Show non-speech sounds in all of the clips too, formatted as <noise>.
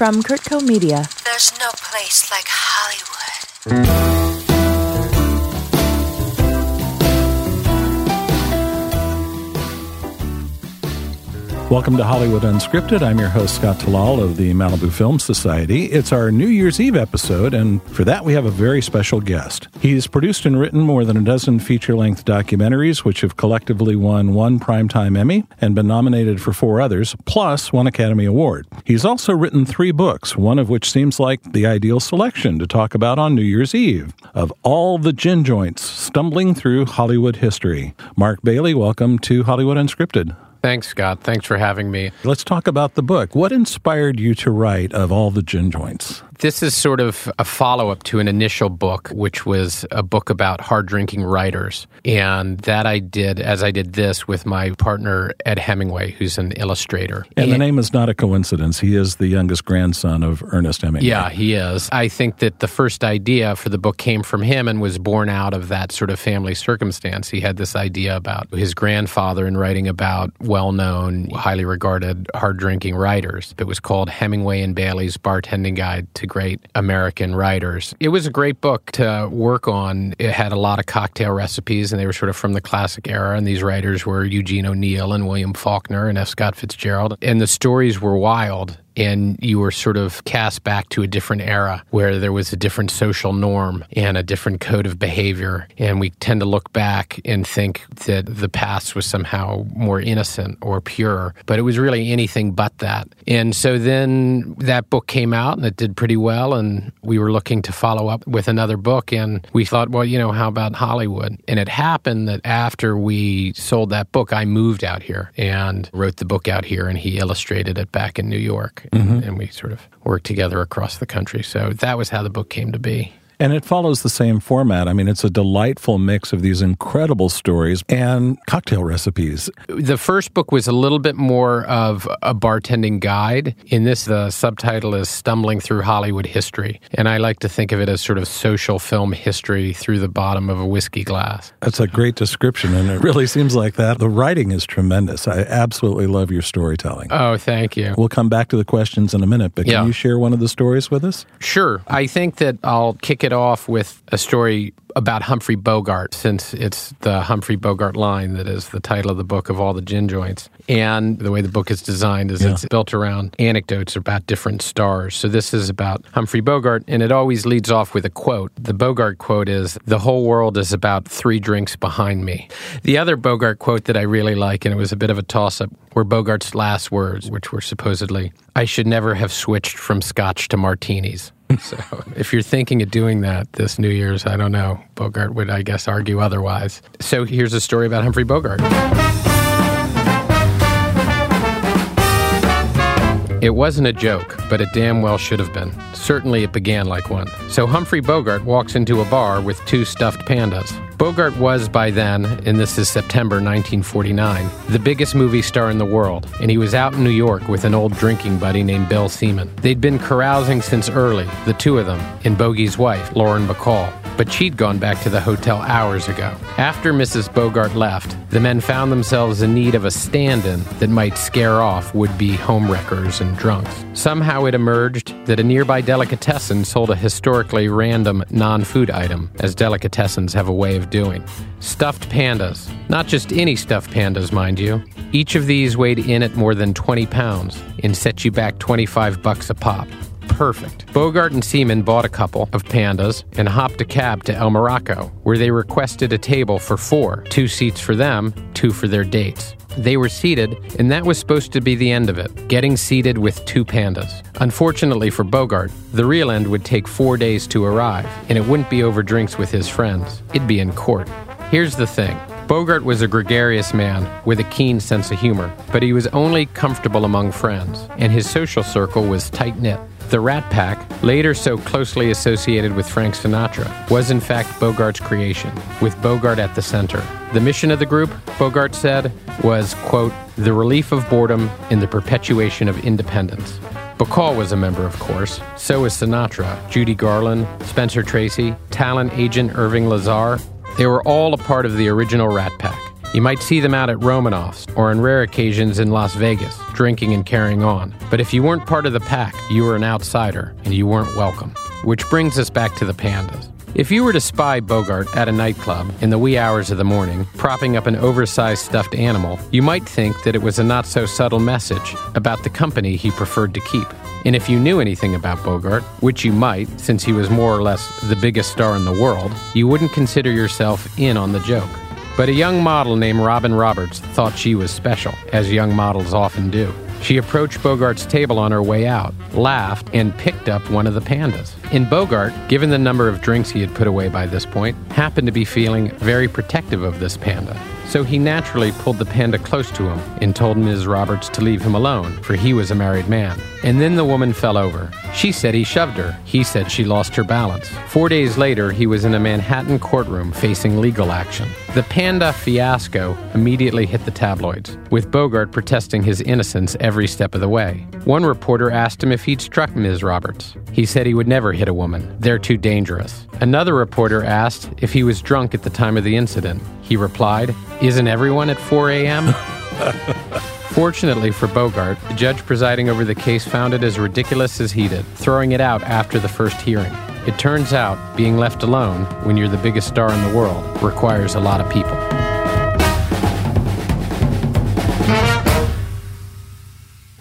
From Kurtco Media. There's no place like Hollywood. Welcome to Hollywood Unscripted. I'm your host, Scott Tallal of the Malibu Film Society. It's our New Year's Eve episode, and for that, we have a very special guest. He's produced and written more than a dozen feature length documentaries, which have collectively won one Primetime Emmy and been nominated for four others, plus one Academy Award. He's also written three books, one of which seems like the ideal selection to talk about on New Year's Eve of all the gin joints stumbling through Hollywood history. Mark Bailey, welcome to Hollywood Unscripted. Thanks, Scott. Thanks for having me. Let's talk about the book. What inspired you to write of all the gin joints? This is sort of a follow up to an initial book, which was a book about hard drinking writers. And that I did as I did this with my partner, Ed Hemingway, who's an illustrator. And, and the name is not a coincidence. He is the youngest grandson of Ernest Hemingway. Yeah, he is. I think that the first idea for the book came from him and was born out of that sort of family circumstance. He had this idea about his grandfather and writing about well known, highly regarded hard drinking writers. It was called Hemingway and Bailey's Bartending Guide to great American writers. It was a great book to work on. It had a lot of cocktail recipes, and they were sort of from the classic era. And these writers were Eugene O'Neill and William Faulkner and F. Scott Fitzgerald. And the stories were wild and you were sort of cast back to a different era where there was a different social norm and a different code of behavior. And we tend to look back and think that the past was somehow more innocent or pure, but it was really anything but that. And so then that book came out and it did pretty well. And we were looking to follow up with another book. And we thought, well, you know, how about Hollywood? And it happened that after we sold that book, I moved out here and wrote the book out here, and he illustrated it back in New York mm-hmm. and we sort of worked together across the country. So that was how the book came to be. And it follows the same format. I mean, it's a delightful mix of these incredible stories and cocktail recipes. The first book was a little bit more of a bartending guide. In this, the subtitle is Stumbling Through Hollywood History. And I like to think of it as sort of social film history through the bottom of a whiskey glass. That's a great description, and it really seems like that. The writing is tremendous. I absolutely love your storytelling. Oh, thank you. We'll come back to the questions in a minute, but can yeah. you share one of the stories with us? Sure. I think that I'll kick it it off with a story about Humphrey Bogart, since it's the Humphrey Bogart line that is the title of the book of all the gin joints. And the way the book is designed is yeah. it's built around anecdotes about different stars. So this is about Humphrey Bogart, and it always leads off with a quote. The Bogart quote is, The whole world is about three drinks behind me. The other Bogart quote that I really like, and it was a bit of a toss up, were Bogart's last words, which were supposedly, I should never have switched from scotch to martinis. <laughs> so if you're thinking of doing that this New Year's, I don't know. Bogart would, I guess, argue otherwise. So here's a story about Humphrey Bogart. It wasn't a joke, but it damn well should have been. Certainly it began like one. So Humphrey Bogart walks into a bar with two stuffed pandas. Bogart was by then, and this is September 1949, the biggest movie star in the world, and he was out in New York with an old drinking buddy named Bill Seaman. They'd been carousing since early, the two of them, and Bogey's wife, Lauren Bacall but she'd gone back to the hotel hours ago. After Mrs. Bogart left, the men found themselves in need of a stand in that might scare off would be homewreckers and drunks. Somehow it emerged that a nearby delicatessen sold a historically random non food item, as delicatessens have a way of doing stuffed pandas. Not just any stuffed pandas, mind you. Each of these weighed in at more than 20 pounds and set you back 25 bucks a pop perfect. Bogart and Seaman bought a couple of pandas and hopped a cab to El Morocco, where they requested a table for four two seats for them, two for their dates. They were seated, and that was supposed to be the end of it getting seated with two pandas. Unfortunately for Bogart, the real end would take four days to arrive, and it wouldn't be over drinks with his friends. It'd be in court. Here's the thing Bogart was a gregarious man with a keen sense of humor, but he was only comfortable among friends, and his social circle was tight knit. The Rat Pack, later so closely associated with Frank Sinatra, was in fact Bogart's creation, with Bogart at the center. The mission of the group, Bogart said, was, quote, the relief of boredom and the perpetuation of independence. Bacall was a member, of course. So was Sinatra, Judy Garland, Spencer Tracy, talent agent Irving Lazar. They were all a part of the original Rat Pack. You might see them out at Romanoff's or on rare occasions in Las Vegas, drinking and carrying on. But if you weren't part of the pack, you were an outsider and you weren't welcome. Which brings us back to the pandas. If you were to spy Bogart at a nightclub in the wee hours of the morning, propping up an oversized stuffed animal, you might think that it was a not so subtle message about the company he preferred to keep. And if you knew anything about Bogart, which you might, since he was more or less the biggest star in the world, you wouldn't consider yourself in on the joke. But a young model named Robin Roberts thought she was special, as young models often do. She approached Bogart's table on her way out, laughed, and picked up one of the pandas. And Bogart, given the number of drinks he had put away by this point, happened to be feeling very protective of this panda. So he naturally pulled the panda close to him and told Ms. Roberts to leave him alone, for he was a married man. And then the woman fell over. She said he shoved her. He said she lost her balance. Four days later, he was in a Manhattan courtroom facing legal action. The panda fiasco immediately hit the tabloids, with Bogart protesting his innocence every step of the way. One reporter asked him if he'd struck Ms. Roberts. He said he would never hit a woman. They're too dangerous. Another reporter asked if he was drunk at the time of the incident. He replied, Isn't everyone at 4 a.m.? <laughs> Fortunately for Bogart, the judge presiding over the case found it as ridiculous as he did, throwing it out after the first hearing. It turns out being left alone when you're the biggest star in the world requires a lot of people.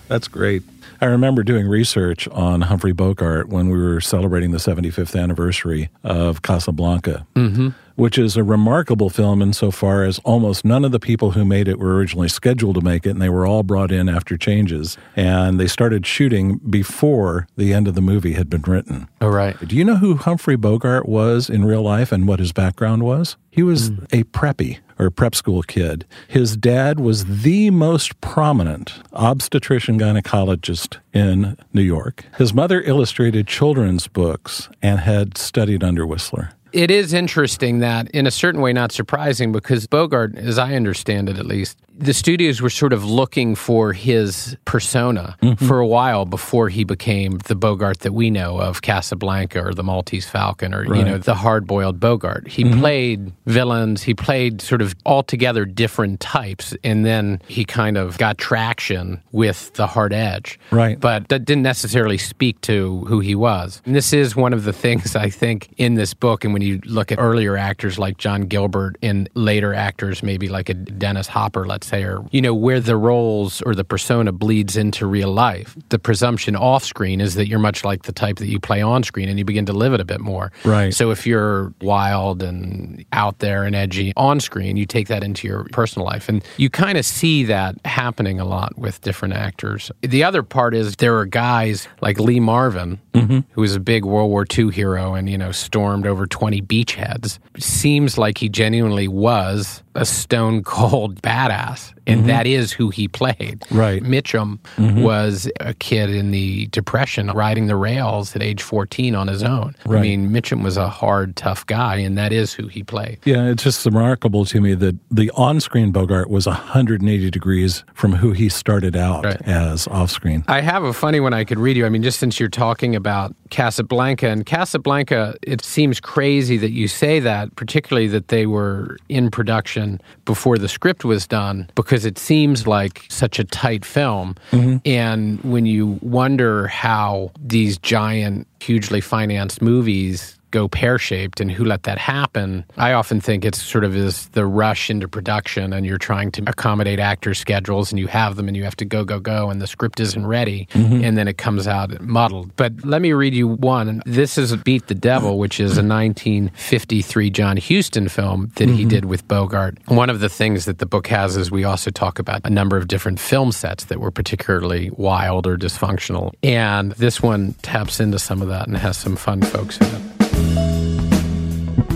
That's great. I remember doing research on Humphrey Bogart when we were celebrating the 75th anniversary of Casablanca, mm-hmm. which is a remarkable film insofar as almost none of the people who made it were originally scheduled to make it, and they were all brought in after changes. And they started shooting before the end of the movie had been written. Oh, right. Do you know who Humphrey Bogart was in real life and what his background was? He was mm. a preppy or prep school kid. His dad was the most prominent obstetrician gynecologist in New York. His mother illustrated children's books and had studied under Whistler. It is interesting that, in a certain way, not surprising because Bogart, as I understand it at least, the studios were sort of looking for his persona mm-hmm. for a while before he became the Bogart that we know of Casablanca or the Maltese Falcon or, right. you know, the hard boiled Bogart. He mm-hmm. played villains, he played sort of altogether different types, and then he kind of got traction with the hard edge. Right. But that didn't necessarily speak to who he was. And this is one of the things I think in this book, and when you look at earlier actors like John Gilbert and later actors, maybe like a Dennis Hopper, let's say, or, you know, where the roles or the persona bleeds into real life. The presumption off screen is that you're much like the type that you play on screen and you begin to live it a bit more. Right. So if you're wild and out there and edgy on screen, you take that into your personal life. And you kind of see that happening a lot with different actors. The other part is there are guys like Lee Marvin, mm-hmm. who was a big World War II hero and, you know, stormed over 20 beachheads. Seems like he genuinely was a stone cold <laughs> badass. And mm-hmm. that is who he played. Right. Mitchum mm-hmm. was a kid in the Depression riding the rails at age 14 on his own. Right. I mean, Mitchum was a hard, tough guy, and that is who he played. Yeah, it's just remarkable to me that the on screen Bogart was 180 degrees from who he started out right. as off screen. I have a funny one I could read you. I mean, just since you're talking about Casablanca, and Casablanca, it seems crazy that you say that, particularly that they were in production before the script was done, because it seems like such a tight film. Mm-hmm. And when you wonder how these giant, hugely financed movies go pear shaped and who let that happen. I often think it's sort of is the rush into production and you're trying to accommodate actors' schedules and you have them and you have to go, go, go, and the script isn't ready mm-hmm. and then it comes out muddled. But let me read you one. This is Beat the Devil, which is a 1953 John Huston film that mm-hmm. he did with Bogart. One of the things that the book has is we also talk about a number of different film sets that were particularly wild or dysfunctional. And this one taps into some of that and has some fun folks in it.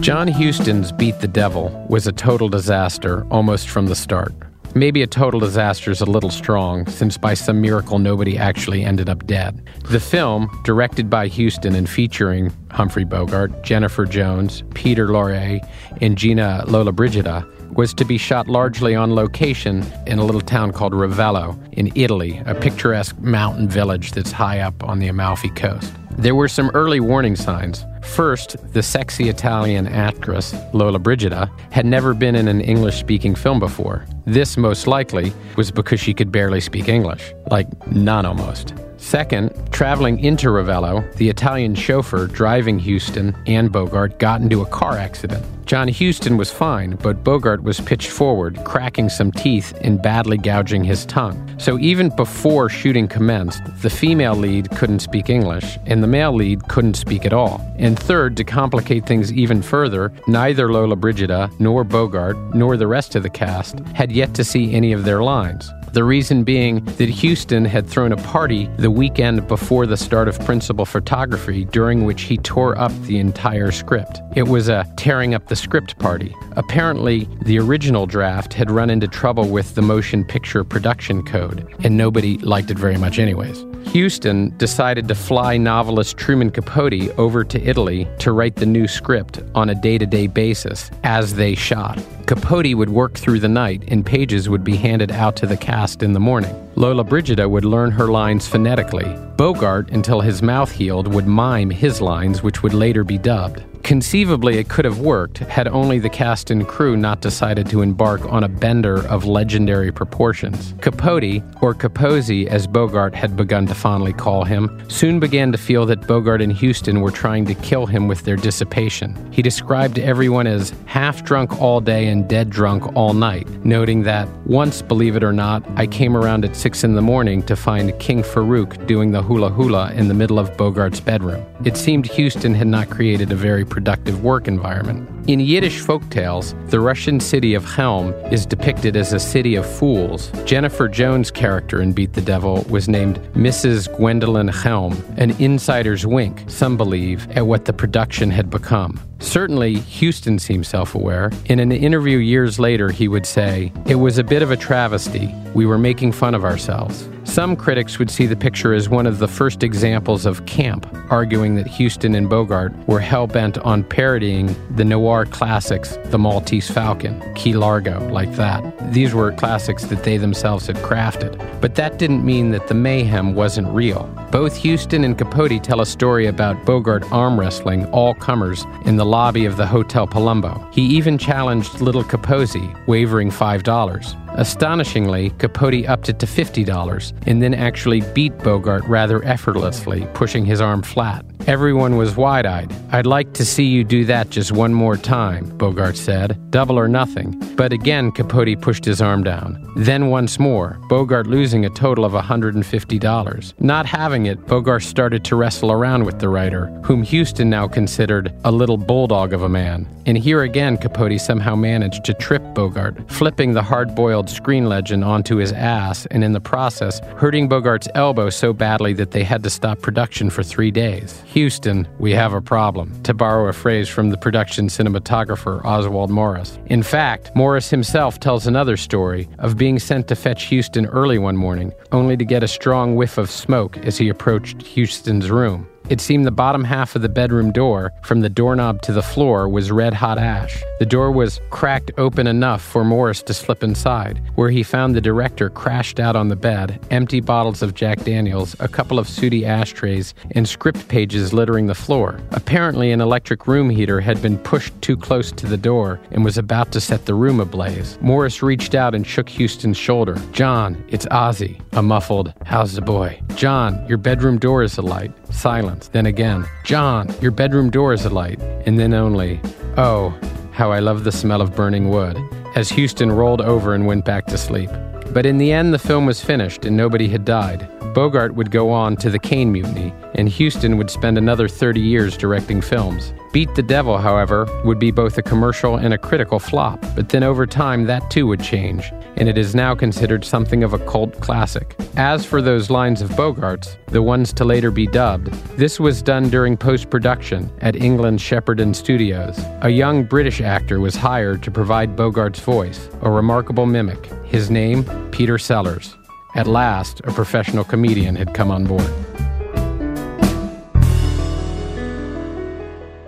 John Huston's Beat the Devil was a total disaster almost from the start. Maybe a total disaster is a little strong, since by some miracle nobody actually ended up dead. The film, directed by Huston and featuring Humphrey Bogart, Jennifer Jones, Peter Lorre, and Gina Lollobrigida, was to be shot largely on location in a little town called Ravello in Italy, a picturesque mountain village that's high up on the Amalfi coast. There were some early warning signs. First, the sexy Italian actress, Lollobrigida, had never been in an English speaking film before. This, most likely, was because she could barely speak English. Like, none almost. Second, traveling into Ravello, the Italian chauffeur driving Huston and Bogart got into a car accident. John Huston was fine, but Bogart was pitched forward, cracking some teeth and badly gouging his tongue. So even before shooting commenced, the female lead couldn't speak English, and the male lead couldn't speak at all. And third, to complicate things even further, neither Lollobrigida, nor Bogart, nor the rest of the cast had yet to see any of their lines. The reason being that Huston had thrown a party the weekend before the start of principal photography, during which he tore up the entire script. It was a tearing up the script party. Apparently, the original draft had run into trouble with the motion picture production code, and nobody liked it very much, anyways. Huston decided to fly novelist Truman Capote over to Italy to write the new script on a day to day basis as they shot. Capote would work through the night, and pages would be handed out to the cast in the morning. Lollobrigida would learn her lines phonetically. Bogart, until his mouth healed, would mime his lines, which would later be dubbed. Conceivably, it could have worked had only the cast and crew not decided to embark on a bender of legendary proportions. Capote, or Capozzi as Bogart had begun to fondly call him, soon began to feel that Bogart and Huston were trying to kill him with their dissipation. He described everyone as half drunk all day and dead drunk all night, noting that once, believe it or not, I came around at 6 in the morning to find King Farouk doing the hula hula in the middle of Bogart's bedroom. It seemed Huston had not created a very productive work environment. In Yiddish folk tales, the Russian city of Chelm is depicted as a city of fools. Jennifer Jones' character in Beat the Devil was named Mrs. Gwendolyn Chelm, an insider's wink, some believe, at what the production had become. Certainly, Huston seemed self aware. In an interview years later, he would say, It was a bit of a travesty. We were making fun of ourselves. Some critics would see the picture as one of the first examples of camp, arguing that Huston and Bogart were hell bent on parodying the noir classics The Maltese Falcon, Key Largo, like that. These were classics that they themselves had crafted. But that didn't mean that the mayhem wasn't real. Both Huston and Capote tell a story about Bogart arm wrestling all comers in the lobby of the Hotel Palumbo. He even challenged little Capozzi, wavering $5. Astonishingly, Capote upped it to $50 and then actually beat Bogart rather effortlessly, pushing his arm flat. Everyone was wide eyed. I'd like to see you do that just one more time, Bogart said. Double or nothing. But again, Capote pushed his arm down. Then once more, Bogart losing a total of $150. Not having it, Bogart started to wrestle around with the writer, whom Huston now considered a little bulldog of a man. And here again, Capote somehow managed to trip Bogart, flipping the hard boiled screen legend onto his ass, and in the process, hurting Bogart's elbow so badly that they had to stop production for three days. Huston, we have a problem, to borrow a phrase from the production cinematographer Oswald Morris. In fact, Morris himself tells another story of being sent to fetch Huston early one morning, only to get a strong whiff of smoke as he approached Huston's room. It seemed the bottom half of the bedroom door, from the doorknob to the floor, was red hot ash. The door was cracked open enough for Morris to slip inside, where he found the director crashed out on the bed, empty bottles of Jack Daniels, a couple of sooty ashtrays, and script pages littering the floor. Apparently, an electric room heater had been pushed too close to the door and was about to set the room ablaze. Morris reached out and shook Huston's shoulder. John, it's Ozzy. A muffled, How's the boy? John, your bedroom door is alight. Silence. Then again, John, your bedroom door is alight. And then only, Oh, how I love the smell of burning wood, as Huston rolled over and went back to sleep. But in the end, the film was finished and nobody had died. Bogart would go on to the Caine Mutiny, and Huston would spend another 30 years directing films. Beat the Devil, however, would be both a commercial and a critical flop, but then over time that too would change, and it is now considered something of a cult classic. As for those lines of Bogart's, the ones to later be dubbed, this was done during post production at England's Shepperton Studios. A young British actor was hired to provide Bogart's voice, a remarkable mimic. His name, Peter Sellers. At last, a professional comedian had come on board.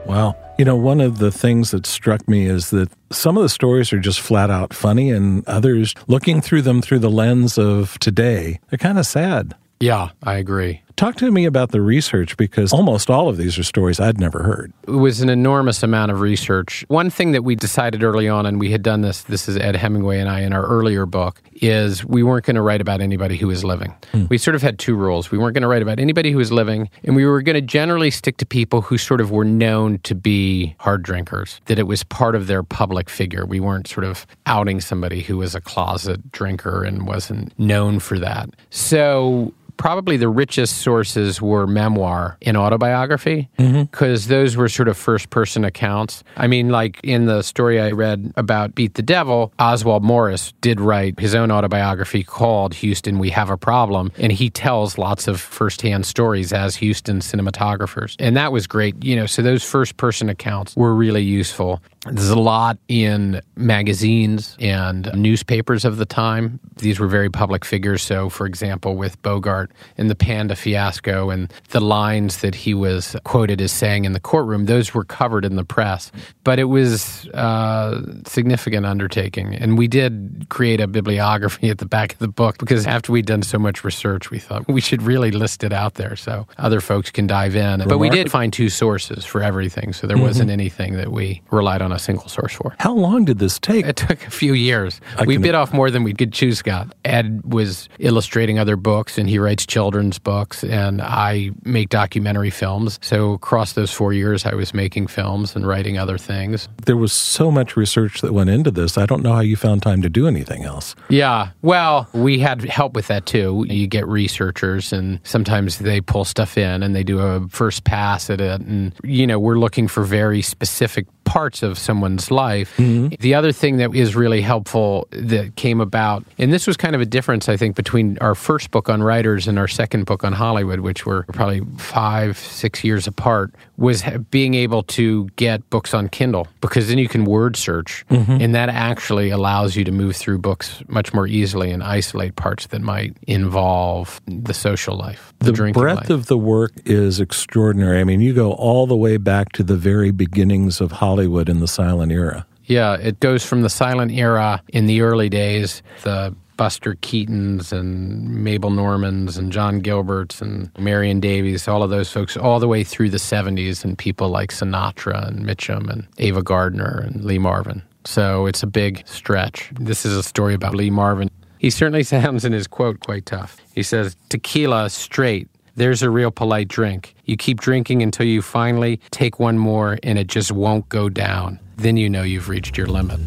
Wow. You know, one of the things that struck me is that some of the stories are just flat out funny, and others, looking through them through the lens of today, they're kind of sad. Yeah, I agree. Talk to me about the research because almost all of these are stories I'd never heard. It was an enormous amount of research. One thing that we decided early on, and we had done this, this is Ed Hemingway and I in our earlier book, is we weren't going to write about anybody who was living. Hmm. We sort of had two rules. We weren't going to write about anybody who was living, and we were going to generally stick to people who sort of were known to be hard drinkers, that it was part of their public figure. We weren't sort of outing somebody who was a closet drinker and wasn't known for that. So probably the richest sources were memoir and autobiography because mm-hmm. those were sort of first person accounts. I mean, like in the story I read about Beat the Devil, Oswald Morris did write his own autobiography called Huston, We Have a Problem. And he tells lots of firsthand stories as Huston cinematographers. And that was great. You know, so those first person accounts were really useful. There's a lot in magazines and newspapers of the time. These were very public figures. So, for example, with Bogart in the Panda fiasco and the lines that he was quoted as saying in the courtroom, those were covered in the press. But it was a significant undertaking. And we did create a bibliography at the back of the book because after we'd done so much research, we thought we should really list it out there so other folks can dive in. But we did find two sources for everything. So there mm-hmm. wasn't anything that we relied on a single source for. How long did this take? It took a few years. I we can... bit off more than we could chew, Scott. Ed was illustrating other books and he writes children's books, and I make documentary films. So across those four years, I was making films and writing other things. There was so much research that went into this. I don't know how you found time to do anything else. Yeah. Well, we had help with that too. You get researchers, and sometimes they pull stuff in and they do a first pass at it. And, you know, we're looking for very specific parts of someone's life. Mm-hmm. The other thing that is really helpful that came about, and this was kind of a difference, I think, between our first book on writers and our second book on Hollywood, which were probably five, six years apart, was being able to get books on Kindle because then you can word search, mm-hmm. and that actually allows you to move through books much more easily and isolate parts that might involve the social life. The, the breadth life. of the work is extraordinary. I mean, you go all the way back to the very beginnings of Hollywood Hollywood in the silent era. Yeah, it goes from the silent era in the early days, the Buster Keatons and Mabel Normans and John Gilberts and Marion Davies, all of those folks, all the way through the 70s, and people like Sinatra and Mitchum and Ava Gardner and Lee Marvin. So it's a big stretch. This is a story about Lee Marvin. He certainly <laughs> sounds in his quote quite tough. He says, Tequila straight there's a real polite drink. You keep drinking until you finally take one more and it just won't go down. Then you know you've reached your limit.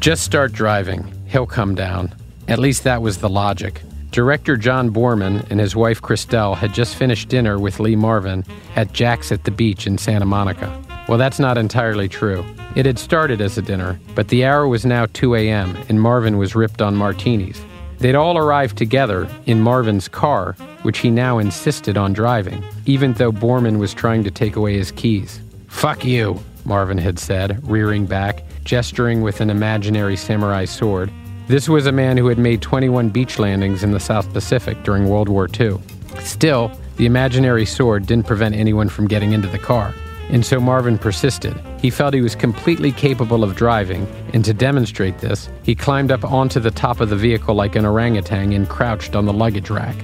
Just start driving. He'll come down. At least that was the logic. Director John Boorman and his wife Christelle had just finished dinner with Lee Marvin at Jack's at the Beach in Santa Monica. Well, that's not entirely true. It had started as a dinner, but the hour was now 2 a.m., and Marvin was ripped on martinis. They'd all arrived together in Marvin's car, which he now insisted on driving, even though Boorman was trying to take away his keys. Fuck you, Marvin had said, rearing back, gesturing with an imaginary samurai sword. This was a man who had made 21 beach landings in the South Pacific during World War II. Still, the imaginary sword didn't prevent anyone from getting into the car. And so Marvin persisted. He felt he was completely capable of driving, and to demonstrate this, he climbed up onto the top of the vehicle like an orangutan and crouched on the luggage rack.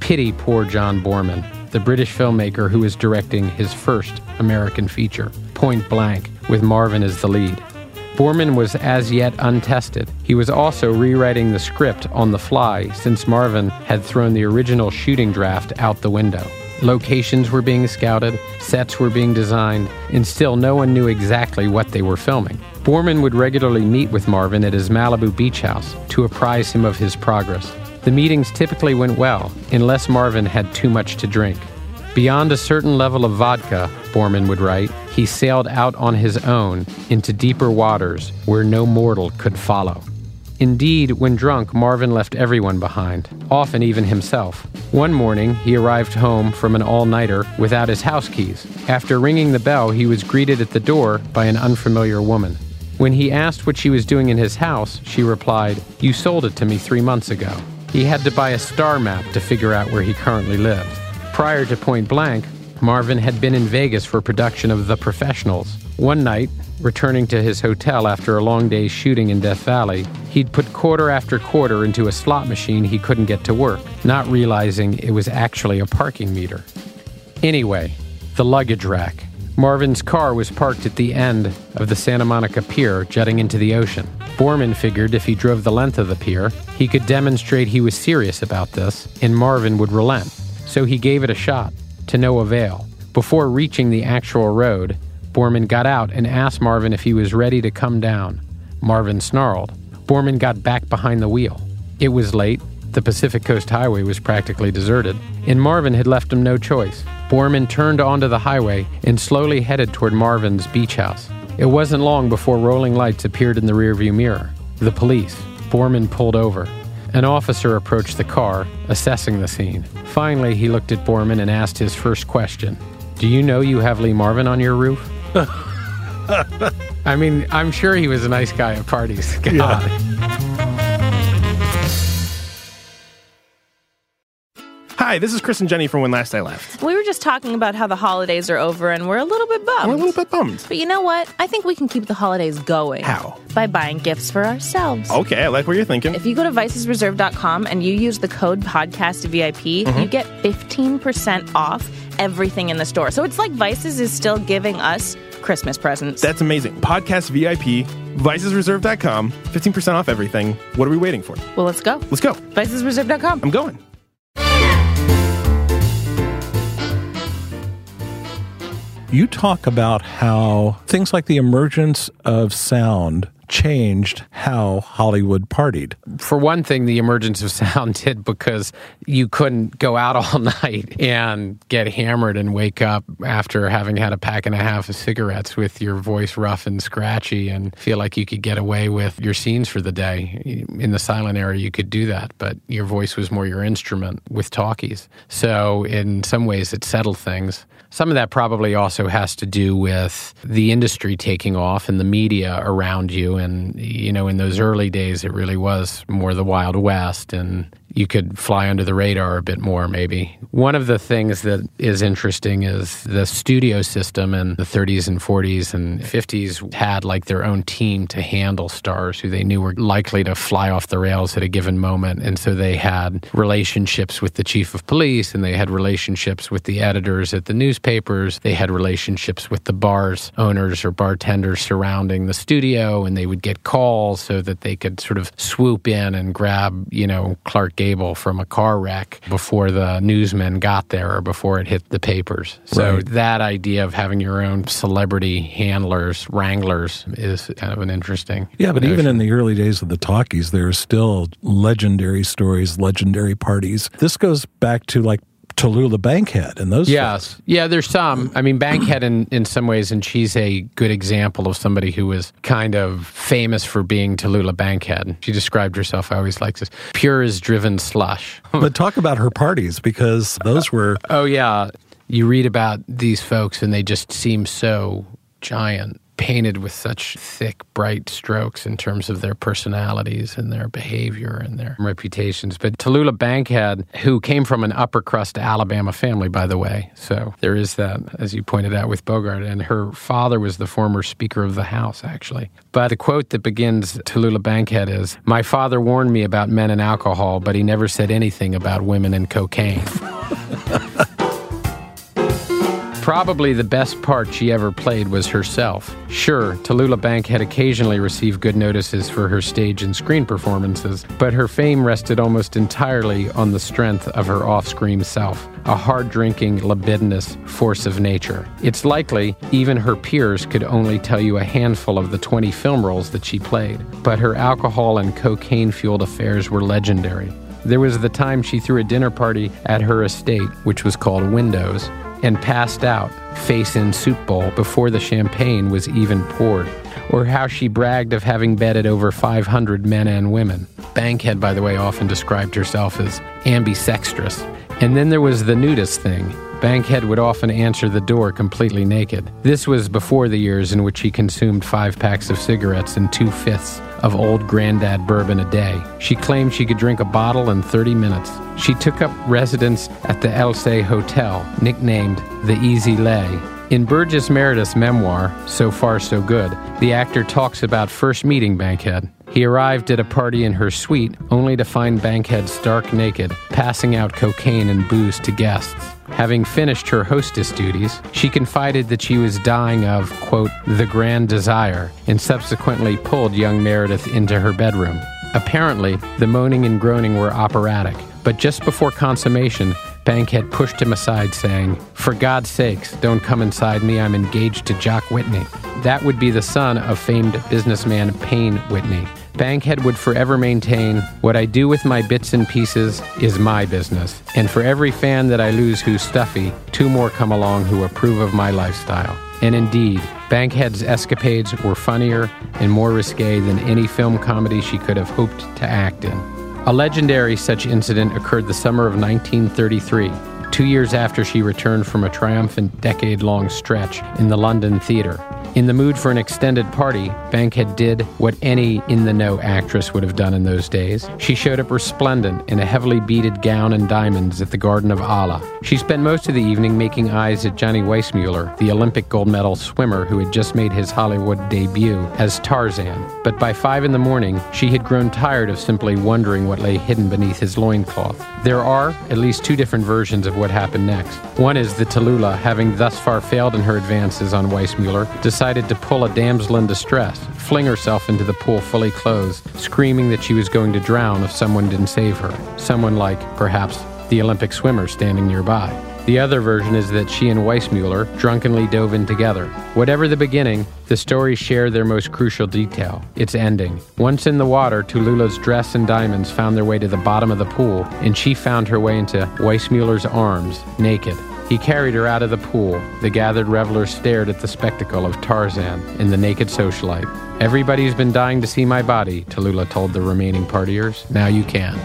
Pity poor John Boorman, the British filmmaker who was directing his first American feature, Point Blank, with Marvin as the lead. Boorman was as yet untested. He was also rewriting the script on the fly since Marvin had thrown the original shooting draft out the window. Locations were being scouted, sets were being designed, and still no one knew exactly what they were filming. Boorman would regularly meet with Marvin at his Malibu beach house to apprise him of his progress. The meetings typically went well, unless Marvin had too much to drink. Beyond a certain level of vodka, Boorman would write, he sailed out on his own into deeper waters where no mortal could follow. Indeed, when drunk, Marvin left everyone behind, often even himself. One morning, he arrived home from an all nighter without his house keys. After ringing the bell, he was greeted at the door by an unfamiliar woman. When he asked what she was doing in his house, she replied, You sold it to me three months ago. He had to buy a star map to figure out where he currently lived. Prior to Point Blank, Marvin had been in Vegas for production of The Professionals. One night, returning to his hotel after a long day's shooting in Death Valley, he'd put quarter after quarter into a slot machine he couldn't get to work, not realizing it was actually a parking meter. Anyway, the luggage rack. Marvin's car was parked at the end of the Santa Monica Pier, jutting into the ocean. Boorman figured if he drove the length of the pier, he could demonstrate he was serious about this, and Marvin would relent. So he gave it a shot, to no avail. Before reaching the actual road, Boorman got out and asked Marvin if he was ready to come down. Marvin snarled. Boorman got back behind the wheel. It was late, the Pacific Coast Highway was practically deserted, and Marvin had left him no choice. Boorman turned onto the highway and slowly headed toward Marvin's beach house. It wasn't long before rolling lights appeared in the rearview mirror. The police. Boorman pulled over. An officer approached the car, assessing the scene. Finally, he looked at Boorman and asked his first question Do you know you have Lee Marvin on your roof? I mean, I'm sure he was a nice guy at parties. God. Yeah. Hi, this is Chris and Jenny from When Last I Left. We were just talking about how the holidays are over and we're a little bit bummed. We're a little bit bummed. But you know what? I think we can keep the holidays going. How? By buying gifts for ourselves. Okay, I like what you're thinking. If you go to vicesreserve.com and you use the code podcastvip, Mm-hmm. you get 15% off everything in the store. So it's like Vices is still giving us Christmas presents. That's amazing. Podcast VIP, vicesreserve.com, 15% off everything. What are we waiting for? well, let's go. Let's go. Vicesreserve.com. I'm going. You talk about how things like the emergence of sound changed how Hollywood partied. For one thing, the emergence of sound <laughs> did because you couldn't go out all <laughs> night and get hammered and wake up after having had a pack and a half of cigarettes with your voice rough and scratchy and feel like you could get away with your scenes for the day. In the silent era, you could do that, but your voice was more your instrument with talkies. So, in some ways, it settled things. Some of that probably also has to do with the industry taking off and the media around you. And, you know, in those early days, it really was more the Wild West and you could fly under the radar a bit more, maybe. One of the things that is interesting is the studio system in the 30s and 40s and 50s had like their own team to handle stars who they knew were likely to fly off the rails at a given moment. And so they had relationships with the chief of police and they had relationships with the editors at the newspapers. They had relationships with the bars owners or bartenders surrounding the studio and they would get calls so that they could sort of swoop in and grab, you know, Clark Gable from a car wreck before the newsmen got there or before it hit the papers. So Right. that idea of having your own celebrity handlers, wranglers is kind of an interesting. Yeah, but even in the early days of the talkies, there are still legendary stories, legendary parties. This goes back to like Tallulah Bankhead and those. Yes. Yeah, there's some. I mean, Bankhead in, in some ways, and she's a good example of somebody who was kind of famous for being Tallulah Bankhead. She described herself, I always like this, pure as driven slush. <laughs> But talk about her parties because those were Oh, yeah. You read about these folks and they just seem so giant, painted with such thick, bright strokes in terms of their personalities and their behavior and their reputations. But Tallulah Bankhead, who came from an upper crust Alabama family, by the way. So there is that, as you pointed out with Bogart. And her father was the former Speaker of the House, actually. But the quote that begins Tallulah Bankhead is My father warned me about men and alcohol, but he never said anything about women and cocaine. <laughs> Probably the best part she ever played was herself. Sure, Tallulah Bankhead occasionally received good notices for her stage and screen performances, but her fame rested almost entirely on the strength of her off screen self, a hard drinking, libidinous force of nature. It's likely even her peers could only tell you a handful of the 20 film roles that she played, but her alcohol and cocaine fueled affairs were legendary. There was the time she threw a dinner party at her estate, which was called Windows, and passed out, face in soup bowl, before the champagne was even poured. Or how she bragged of having bedded over 500 men and women. Bankhead, by the way, often described herself as ambisextrous. And then there was the nudist thing. Bankhead would often answer the door completely naked. This was before the years in which he consumed five packs of cigarettes and two fifths of old granddad bourbon a day. She claimed she could drink a bottle in 30 minutes. She took up residence at the Elysee Hotel, nicknamed the Easy Lay. In Burgess Meredith's memoir, So Far So Good, the actor talks about first meeting Bankhead. He arrived at a party in her suite only to find Bankhead stark naked, passing out cocaine and booze to guests. Having finished her hostess duties, she confided that she was dying of, quote, the grand desire, and subsequently pulled young Meredith into her bedroom. Apparently, the moaning and groaning were operatic, but just before consummation, Bankhead pushed him aside, saying, For God's sakes, don't come inside me. I'm engaged to Jock Whitney. That would be the son of famed businessman Payne Whitney. Bankhead would forever maintain, What I do with my bits and pieces is my business. And for every fan that I lose who's stuffy, two more come along who approve of my lifestyle. And indeed, Bankhead's escapades were funnier and more risque than any film comedy she could have hoped to act in. A legendary such incident occurred the summer of 1933, two years after she returned from a triumphant decade long stretch in the London Theatre. In the mood for an extended party, Bankhead did what any in the know actress would have done in those days. She showed up resplendent in a heavily beaded gown and diamonds at the Garden of Allah. She spent most of the evening making eyes at Johnny Weissmuller, the Olympic gold medal swimmer who had just made his Hollywood debut as Tarzan. But by five in the morning, she had grown tired of simply wondering what lay hidden beneath his loincloth. There are at least two different versions of what happened next. One is that Tallulah, having thus far failed in her advances on Weissmuller, decided to pull a damsel in distress, fling herself into the pool fully clothed, screaming that she was going to drown if someone didn't save her. Someone like, perhaps, the Olympic swimmer standing nearby. The other version is that she and Weissmuller drunkenly dove in together. Whatever the beginning, the stories share their most crucial detail its ending. Once in the water, Tallulah's dress and diamonds found their way to the bottom of the pool, and she found her way into Weissmuller's arms, naked. He carried her out of the pool. The gathered revelers stared at the spectacle of Tarzan and the naked socialite. Everybody's been dying to see my body, Tallulah told the remaining partiers. Now you can.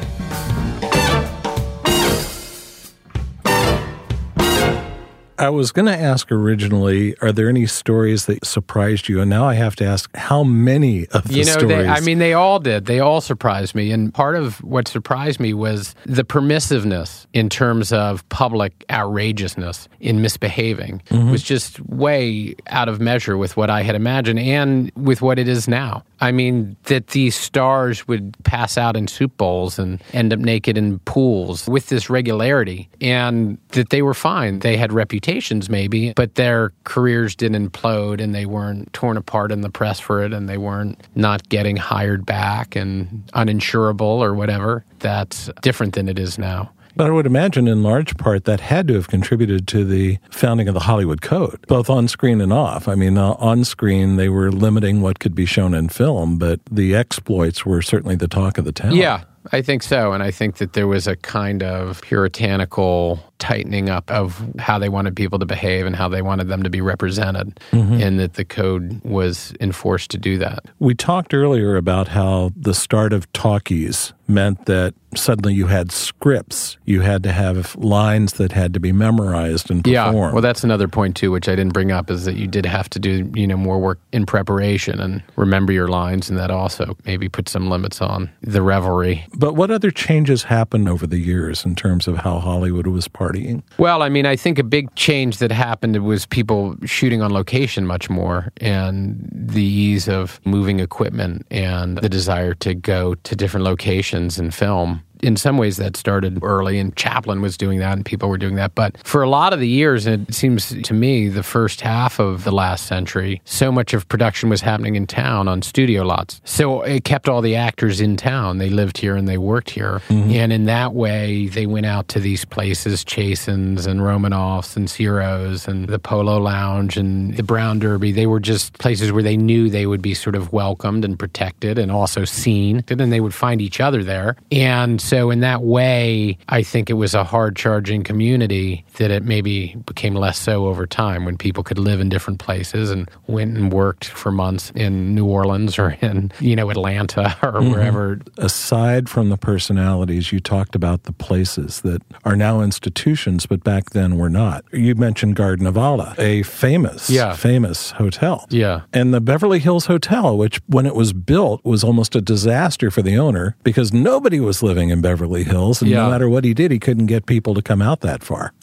I was going to ask originally, are there any stories that surprised you? And now I have to ask, how many of the you know, stories? they, I mean, they all did. They all surprised me. And part of what surprised me was the permissiveness in terms of public outrageousness in misbehaving Mm-hmm. was just way out of measure with what I had imagined and with what it is now. I mean, that these stars would pass out in soup bowls and end up naked in pools with this regularity, and that they were fine. They had reputations, maybe, but their careers didn't implode and they weren't torn apart in the press for it and they weren't not getting hired back and uninsurable or whatever. That's different than it is now. But I would imagine, in large part, that had to have contributed to the founding of the Hollywood Code, both on screen and off. I mean, uh, on screen, they were limiting what could be shown in film, but the exploits were certainly the talk of the town. Yeah, I think so. And I think that there was a kind of puritanical tightening up of how they wanted people to behave and how they wanted them to be represented, mm-hmm. and that the code was enforced to do that. We talked earlier about how the start of talkies meant that suddenly you had scripts. You had to have lines that had to be memorized and performed. Yeah, well, that's another point too, which I didn't bring up, is that you did have to do you know more work in preparation and remember your lines, and that also maybe put some limits on the revelry. but what other changes happened over the years in terms of how Hollywood was partying? Well, I mean, I think a big change that happened was people shooting on location much more and the ease of moving equipment and the desire to go to different locations and film. In some ways, that started early, and Chaplin was doing that, and people were doing that. But for a lot of the years, and it seems to me, the first half of the last century, so much of production was happening in town on studio lots. So it kept all the actors in town. They lived here and they worked here. Mm-hmm. And in that way, they went out to these places, Chasen's and Romanoff's and Ciro's and the Polo Lounge and the Brown Derby. They were just places where they knew they would be sort of welcomed and protected and also seen. And then they would find each other there. And so, in that way, I think it was a hard charging community that it maybe became less so over time when people could live in different places and went and worked for months in New Orleans or in, you know, Atlanta <laughs> or mm-hmm. wherever. Aside from the personalities, you talked about the places that are now institutions, but back then were not. You mentioned Garden of Allah, a famous, yeah. famous hotel. Yeah. And the Beverly Hills Hotel, which when it was built was almost a disaster for the owner because nobody was living in Beverly Hills. And yeah. no matter what he did, he couldn't get people to come out that far.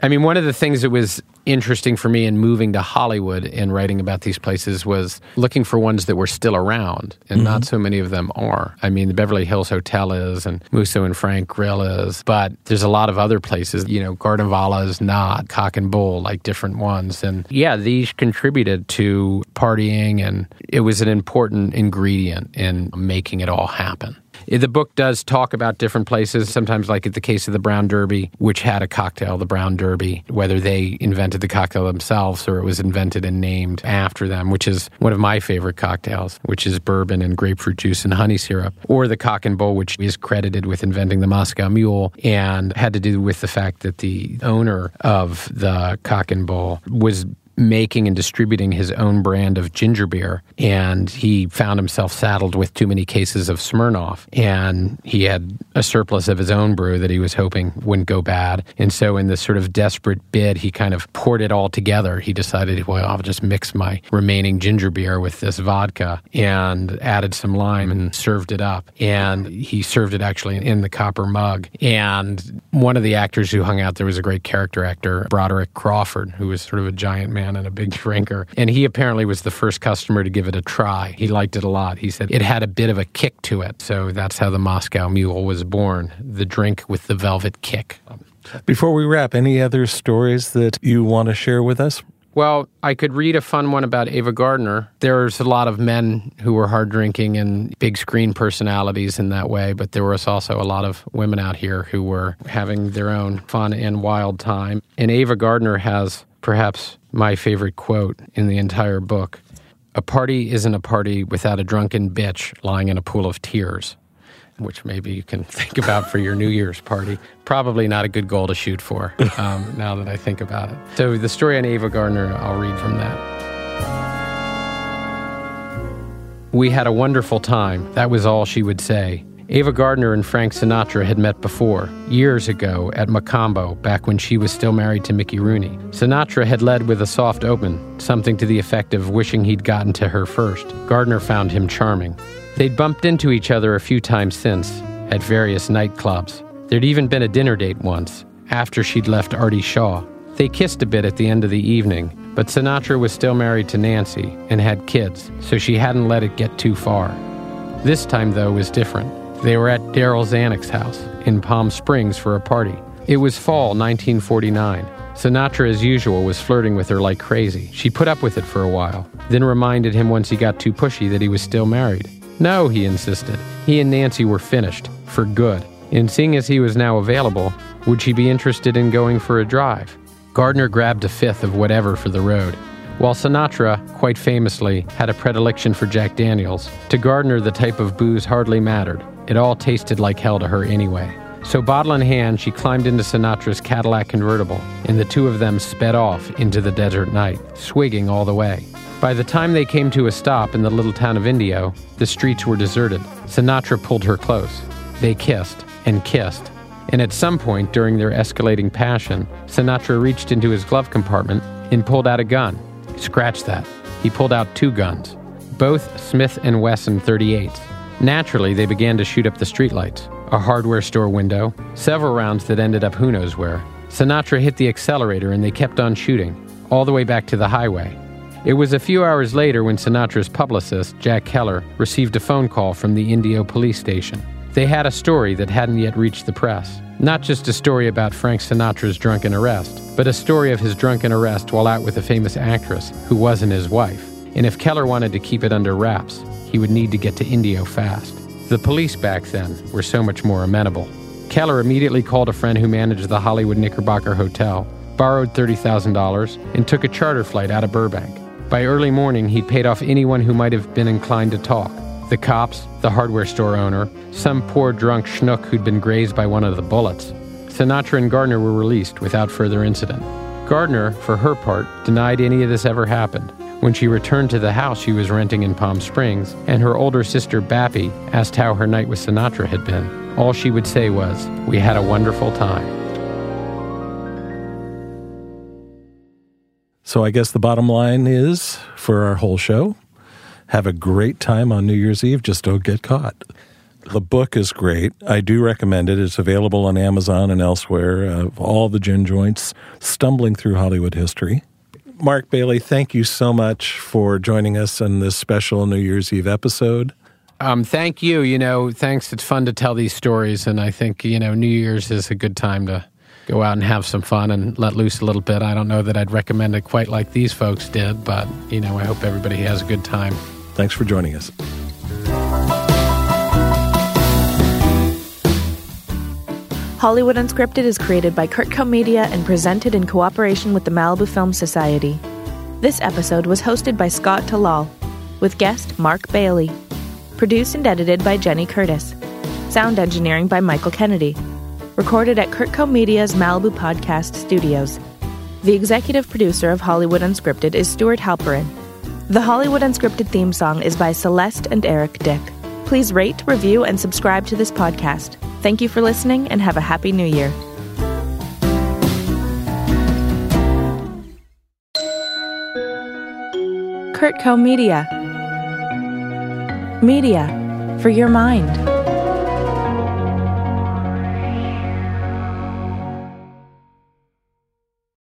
I mean, one of the things that was interesting for me in moving to Hollywood and writing about these places was looking for ones that were still around, and mm-hmm. not so many of them are. I mean, the Beverly Hills Hotel is, and Musso and Frank Grill is, but there's a lot of other places. You know, Garden of Allah is not, Cock and Bull, like different ones. And yeah, these contributed to partying, and it was an important ingredient in making it all happen. The book does talk about different places, sometimes like the case of the Brown Derby, which had a cocktail, the Brown Derby, whether they invented the cocktail themselves or it was invented and named after them, which is one of my favorite cocktails, which is bourbon and grapefruit juice and honey syrup, or the Cock and Bull, which is credited with inventing the Moscow Mule and had to do with the fact that the owner of the Cock and Bull was making and distributing his own brand of ginger beer. And he found himself saddled with too many cases of Smirnoff. And he had a surplus of his own brew that he was hoping wouldn't go bad. And so, in this sort of desperate bid, he kind of poured it all together. He decided, well, I'll just mix my remaining ginger beer with this vodka and added some lime and served it up. And he served it actually in the copper mug. And one of the actors who hung out there was a great character actor, Broderick Crawford, who was sort of a giant man and a big drinker. And he apparently was the first customer to give it a try. He liked it a lot. He said it had a bit of a kick to it. So that's how the Moscow Mule was born the drink with the velvet kick. Before we wrap, any other stories that you want to share with us? Well, I could read a fun one about Ava Gardner. There's a lot of men who were hard drinking and big screen personalities in that way, but there was also a lot of women out here who were having their own fun and wild time. And Ava Gardner has perhaps my favorite quote in the entire book A party isn't a party without a drunken bitch lying in a pool of tears which maybe you can <laughs> think about for your New Year's party. Probably not a good goal to shoot for <laughs> um, now that I think about it. So, the story on Ava Gardner, I'll read from that. We had a wonderful time. That was all she would say. Ava Gardner and Frank Sinatra had met before, years ago at Mocambo, back when she was still married to Mickey Rooney. Sinatra had led with a soft open, something to the effect of wishing he'd gotten to her first. Gardner found him charming. They'd bumped into each other a few times since, at various nightclubs. There'd even been a dinner date once, after she'd left Artie Shaw. They kissed a bit at the end of the evening, but Sinatra was still married to Nancy and had kids, so she hadn't let it get too far. This time, though, was different. They were at Darryl Zanuck's house in Palm Springs for a party. It was fall 1949. Sinatra, as usual, was flirting with her like crazy. She put up with it for a while, then reminded him once he got too pushy that he was still married. No, he insisted. He and Nancy were finished, for good. And seeing as he was now available, would she be interested in going for a drive? Gardner grabbed a fifth of whatever for the road. While Sinatra, quite famously, had a predilection for Jack Daniels, to Gardner the type of booze hardly mattered. It all tasted like hell to her anyway. So, bottle in hand, she climbed into Sinatra's Cadillac convertible, and the two of them sped off into the desert night, swigging all the way. By the time they came to a stop in the little town of Indio, the streets were deserted. Sinatra pulled her close. They kissed and kissed. And at some point during their escalating passion, Sinatra reached into his glove compartment and pulled out a gun. Scratch that. He pulled out two guns, both Smith and Wesson 38s. Naturally, they began to shoot up the streetlights, a hardware store window, several rounds that ended up who knows where. Sinatra hit the accelerator and they kept on shooting, all the way back to the highway. It was a few hours later when Sinatra's publicist, Jack Keller, received a phone call from the Indio police station. They had a story that hadn't yet reached the press. Not just a story about Frank Sinatra's drunken arrest, but a story of his drunken arrest while out with a famous actress who wasn't his wife. And if Keller wanted to keep it under wraps, he would need to get to Indio fast. The police back then were so much more amenable. Keller immediately called a friend who managed the Hollywood Knickerbocker Hotel, borrowed $30,000, and took a charter flight out of Burbank. By early morning, he'd paid off anyone who might have been inclined to talk. The cops, the hardware store owner, some poor drunk schnook who'd been grazed by one of the bullets. Sinatra and Gardner were released without further incident. Gardner, for her part, denied any of this ever happened. When she returned to the house she was renting in Palm Springs, and her older sister Bappy asked how her night with Sinatra had been, all she would say was, We had a wonderful time. So I guess the bottom line is for our whole show have a great time on New Year's Eve, just don't get caught. The book is great. I do recommend it. It's available on Amazon and elsewhere. Uh, all the gin joints, stumbling through Hollywood history. Mark Bailey, thank you so much for joining us on this special New Year's Eve episode. Um, thank you. You know, thanks. It's fun to tell these stories, and I think you know New Year's is a good time to go out and have some fun and let loose a little bit. I don't know that I'd recommend it quite like these folks did, but you know, I hope everybody has a good time. Thanks for joining us. Hollywood Unscripted is created by Kurtco Media and presented in cooperation with the Malibu Film Society. This episode was hosted by Scott Tallal, with guest Mark Bailey. Produced and edited by Jenny Curtis. Sound engineering by Michael Kennedy. Recorded at Kurtco Media's Malibu Podcast Studios. The executive producer of Hollywood Unscripted is Stuart Halperin. The Hollywood Unscripted theme song is by Celeste and Eric Dick. Please rate, review, and subscribe to this podcast. Thank you for listening and have a happy new year. Kurtco Media. Media for your mind.